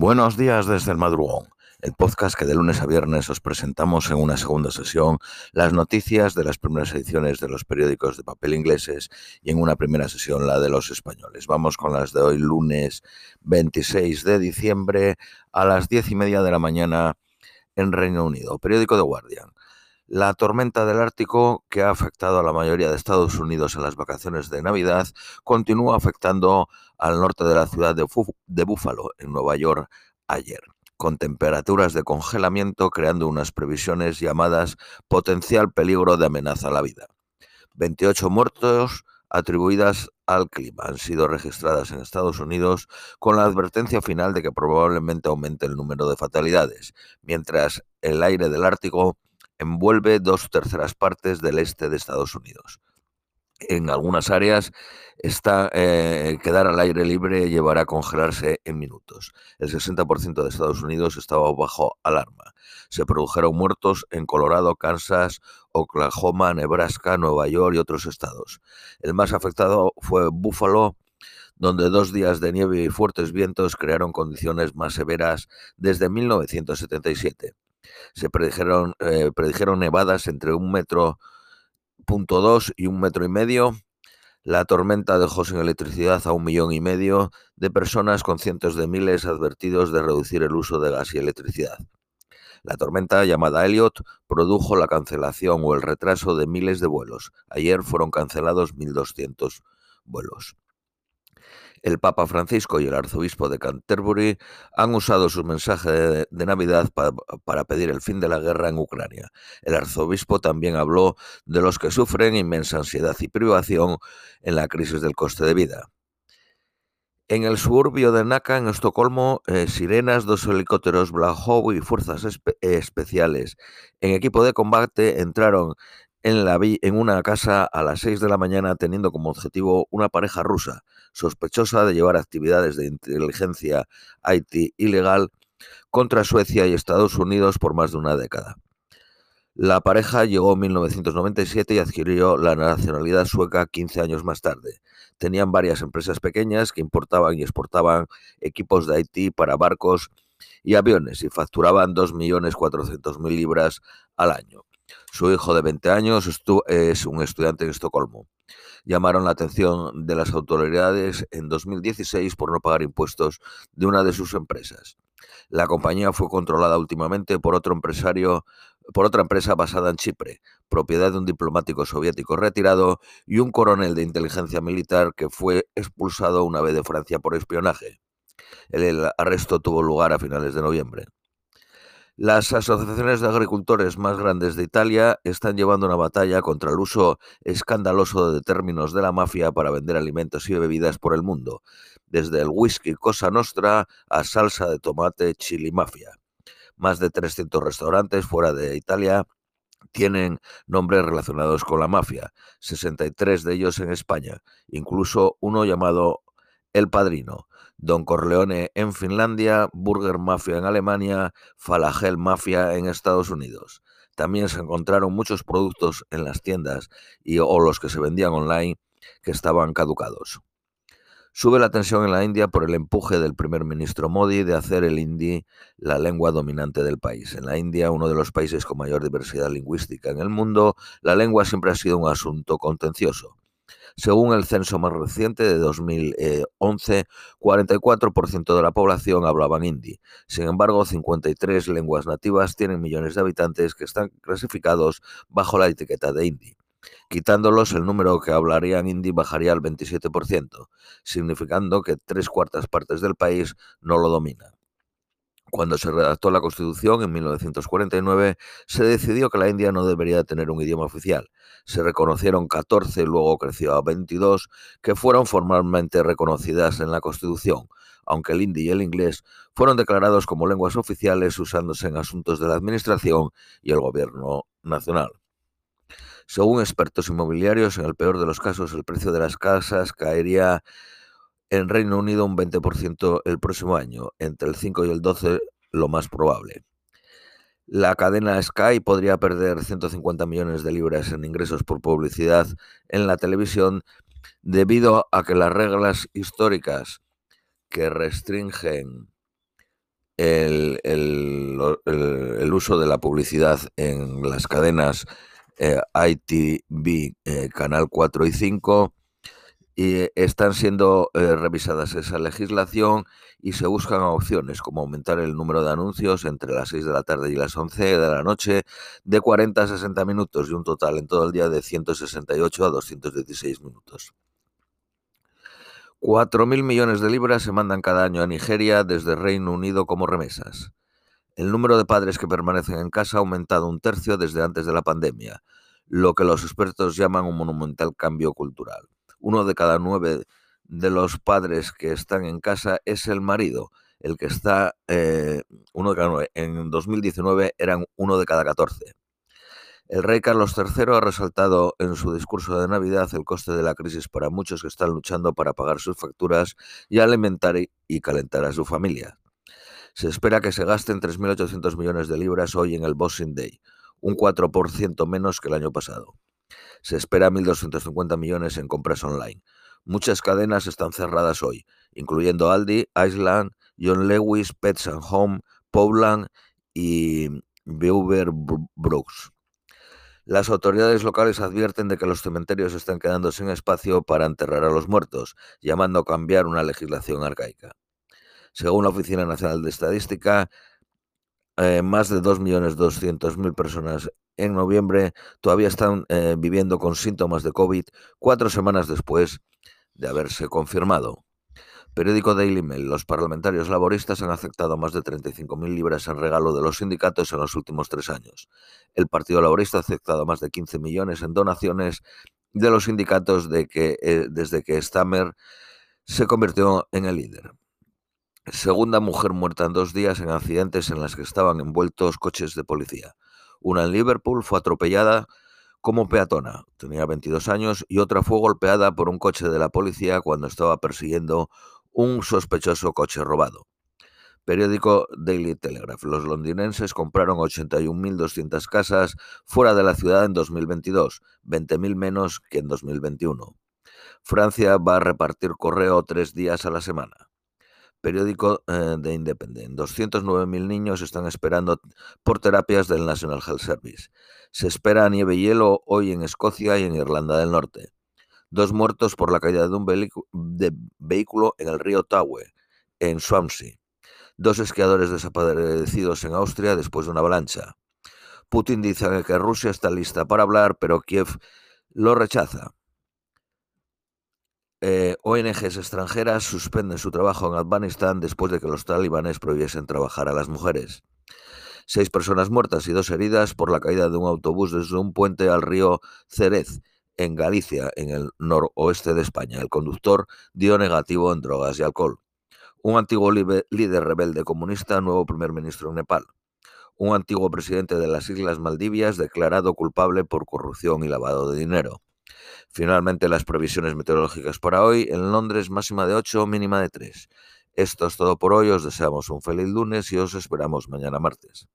Buenos días desde el madrugón, el podcast que de lunes a viernes os presentamos en una segunda sesión las noticias de las primeras ediciones de los periódicos de papel ingleses y en una primera sesión la de los españoles. Vamos con las de hoy, lunes 26 de diciembre a las diez y media de la mañana en Reino Unido. Periódico The Guardian. La tormenta del Ártico, que ha afectado a la mayoría de Estados Unidos en las vacaciones de Navidad, continúa afectando al norte de la ciudad de, de Búfalo, en Nueva York, ayer, con temperaturas de congelamiento creando unas previsiones llamadas potencial peligro de amenaza a la vida. 28 muertos atribuidas al clima han sido registradas en Estados Unidos con la advertencia final de que probablemente aumente el número de fatalidades, mientras el aire del Ártico envuelve dos terceras partes del este de Estados Unidos. En algunas áreas, está, eh, quedar al aire libre llevará a congelarse en minutos. El 60% de Estados Unidos estaba bajo alarma. Se produjeron muertos en Colorado, Kansas, Oklahoma, Nebraska, Nueva York y otros estados. El más afectado fue Buffalo, donde dos días de nieve y fuertes vientos crearon condiciones más severas desde 1977 se predijeron, eh, predijeron nevadas entre un metro punto dos y un metro y medio. La tormenta dejó sin electricidad a un millón y medio de personas con cientos de miles advertidos de reducir el uso de gas y electricidad. La tormenta llamada Elliot produjo la cancelación o el retraso de miles de vuelos. Ayer fueron cancelados 1.200 vuelos. El Papa Francisco y el Arzobispo de Canterbury han usado su mensaje de, Navidad para pedir el fin de la guerra en Ucrania. El Arzobispo también habló de los que sufren inmensa ansiedad y privación en la crisis del coste de vida. En el suburbio de Naka, en Estocolmo, eh, sirenas, dos helicópteros Black Hawk y fuerzas especiales en equipo de combate entraron en, una casa a las 6 de la mañana teniendo como objetivo una pareja rusa sospechosa de llevar actividades de inteligencia IT ilegal contra Suecia y Estados Unidos por más de una década. La pareja llegó en 1997 y adquirió la nacionalidad sueca 15 años más tarde. Tenían varias empresas pequeñas que importaban y exportaban equipos de IT para barcos y aviones y facturaban 2.400.000 libras al año. Su hijo de 20 años es un estudiante en Estocolmo. Llamaron la atención de las autoridades en 2016 por no pagar impuestos de una de sus empresas. La compañía fue controlada últimamente por otro empresario, por otra empresa basada en Chipre, propiedad de un diplomático soviético retirado y un coronel de inteligencia militar que fue expulsado una vez de Francia por espionaje. El arresto tuvo lugar a finales de noviembre. Las asociaciones de agricultores más grandes de Italia están llevando una batalla contra el uso escandaloso de términos de la mafia para vender alimentos y bebidas por el mundo, desde el whisky Cosa Nostra a salsa de tomate chili mafia. Más de 300 restaurantes fuera de Italia tienen nombres relacionados con la mafia, 63 de ellos en España, incluso uno llamado El Padrino. Don Corleone en Finlandia, Burger Mafia en Alemania, Falagel Mafia en Estados Unidos. También se encontraron muchos productos en las tiendas y, o los que se vendían online que estaban caducados. Sube la tensión en la India por el empuje del primer ministro Modi de hacer el hindi la lengua dominante del país. En la India, uno de los países con mayor diversidad lingüística en el mundo, la lengua siempre ha sido un asunto contencioso. Según el censo más reciente de 2011, 44% de la población hablaban hindi. Sin embargo, 53 lenguas nativas tienen millones de habitantes que están clasificados bajo la etiqueta de hindi. Quitándolos, el número que hablarían hindi bajaría al 27%, significando que tres cuartas partes del país no lo dominan. Cuando se redactó la Constitución en 1949, se decidió que la India no debería tener un idioma oficial. Se reconocieron 14, luego creció a 22, que fueron formalmente reconocidas en la Constitución, aunque el hindi y el inglés fueron declarados como lenguas oficiales usándose en asuntos de la Administración y el Gobierno nacional. Según expertos inmobiliarios, en el peor de los casos, el precio de las casas caería en Reino Unido un 20% el próximo año, entre el 5 y el 12 lo más probable. La cadena Sky podría perder 150 millones de libras en ingresos por publicidad en la televisión debido a que las reglas históricas que restringen el, uso de la publicidad en las cadenas eh, ITV, eh, Canal 4 y 5, y están siendo eh, revisadas esa legislación y se buscan opciones como aumentar el número de anuncios entre las 6 de la tarde y las 11 de la noche de 40 a 60 minutos y un total en todo el día de 168 a 216 minutos. 4.000 millones de libras se mandan cada año a Nigeria desde Reino Unido como remesas. El número de padres que permanecen en casa ha aumentado un tercio desde antes de la pandemia, lo que los expertos llaman un monumental cambio cultural uno de cada nueve de los padres que están en casa es el marido, el que está, eh, uno de cada nueve. En 2019 eran uno de cada catorce. El rey Carlos III ha resaltado en su discurso de Navidad el coste de la crisis para muchos que están luchando para pagar sus facturas y alimentar y calentar a su familia. Se espera que se gasten 3.800 millones de libras hoy en el Boxing Day, un 4% menos que el año pasado. Se espera 1.250 millones en compras online. Muchas cadenas están cerradas hoy, incluyendo Aldi, Iceland, John Lewis, Pets and Home, Powland y Beaver Brooks. Las autoridades locales advierten de que los cementerios están quedando sin espacio para enterrar a los muertos, llamando a cambiar una legislación arcaica. Según la Oficina Nacional de Estadística, eh, más de 2.200.000 personas en noviembre todavía están eh, viviendo con síntomas de COVID cuatro semanas después de haberse confirmado. Periódico Daily Mail. Los parlamentarios laboristas han aceptado más de 35.000 libras en regalo de los sindicatos en los últimos tres años. El Partido Laborista ha aceptado más de 15 millones en donaciones de los sindicatos eh, desde que Stammer se convirtió en el líder. Segunda mujer muerta en dos días en accidentes en las que estaban envueltos coches de policía. Una en Liverpool fue atropellada como peatona, tenía 22 años, y otra fue golpeada por un coche de la policía cuando estaba persiguiendo un sospechoso coche robado. Periódico Daily Telegraph. Los londinenses compraron 81.200 casas fuera de la ciudad en 2022, 20.000 menos que en 2021. Francia va a repartir correo tres días a la semana periódico eh, de Independent. 209.000 niños están esperando por terapias del National Health Service. Se espera nieve y hielo hoy en Escocia y en Irlanda del Norte. Dos muertos por la caída de un vehículo en el río Tawe, en Swansea. Dos esquiadores desaparecidos en Austria después de una avalancha. Putin dice que Rusia está lista para hablar, pero Kiev lo rechaza. Eh, ONGs extranjeras suspenden su trabajo en Afganistán después de que los talibanes prohibiesen trabajar a las mujeres. Seis personas muertas y dos heridas por la caída de un autobús desde un puente al río Cerez, en Galicia, en el noroeste de España. El conductor dio negativo en drogas y alcohol. Un antiguo líder rebelde comunista, nuevo primer ministro en Nepal. Un antiguo presidente de las Islas Maldivias declarado culpable por corrupción y lavado de dinero. Finalmente, las previsiones meteorológicas para hoy. En Londres, máxima de 8, mínima de 3. Esto es todo por hoy. Os deseamos un feliz lunes y os esperamos mañana martes.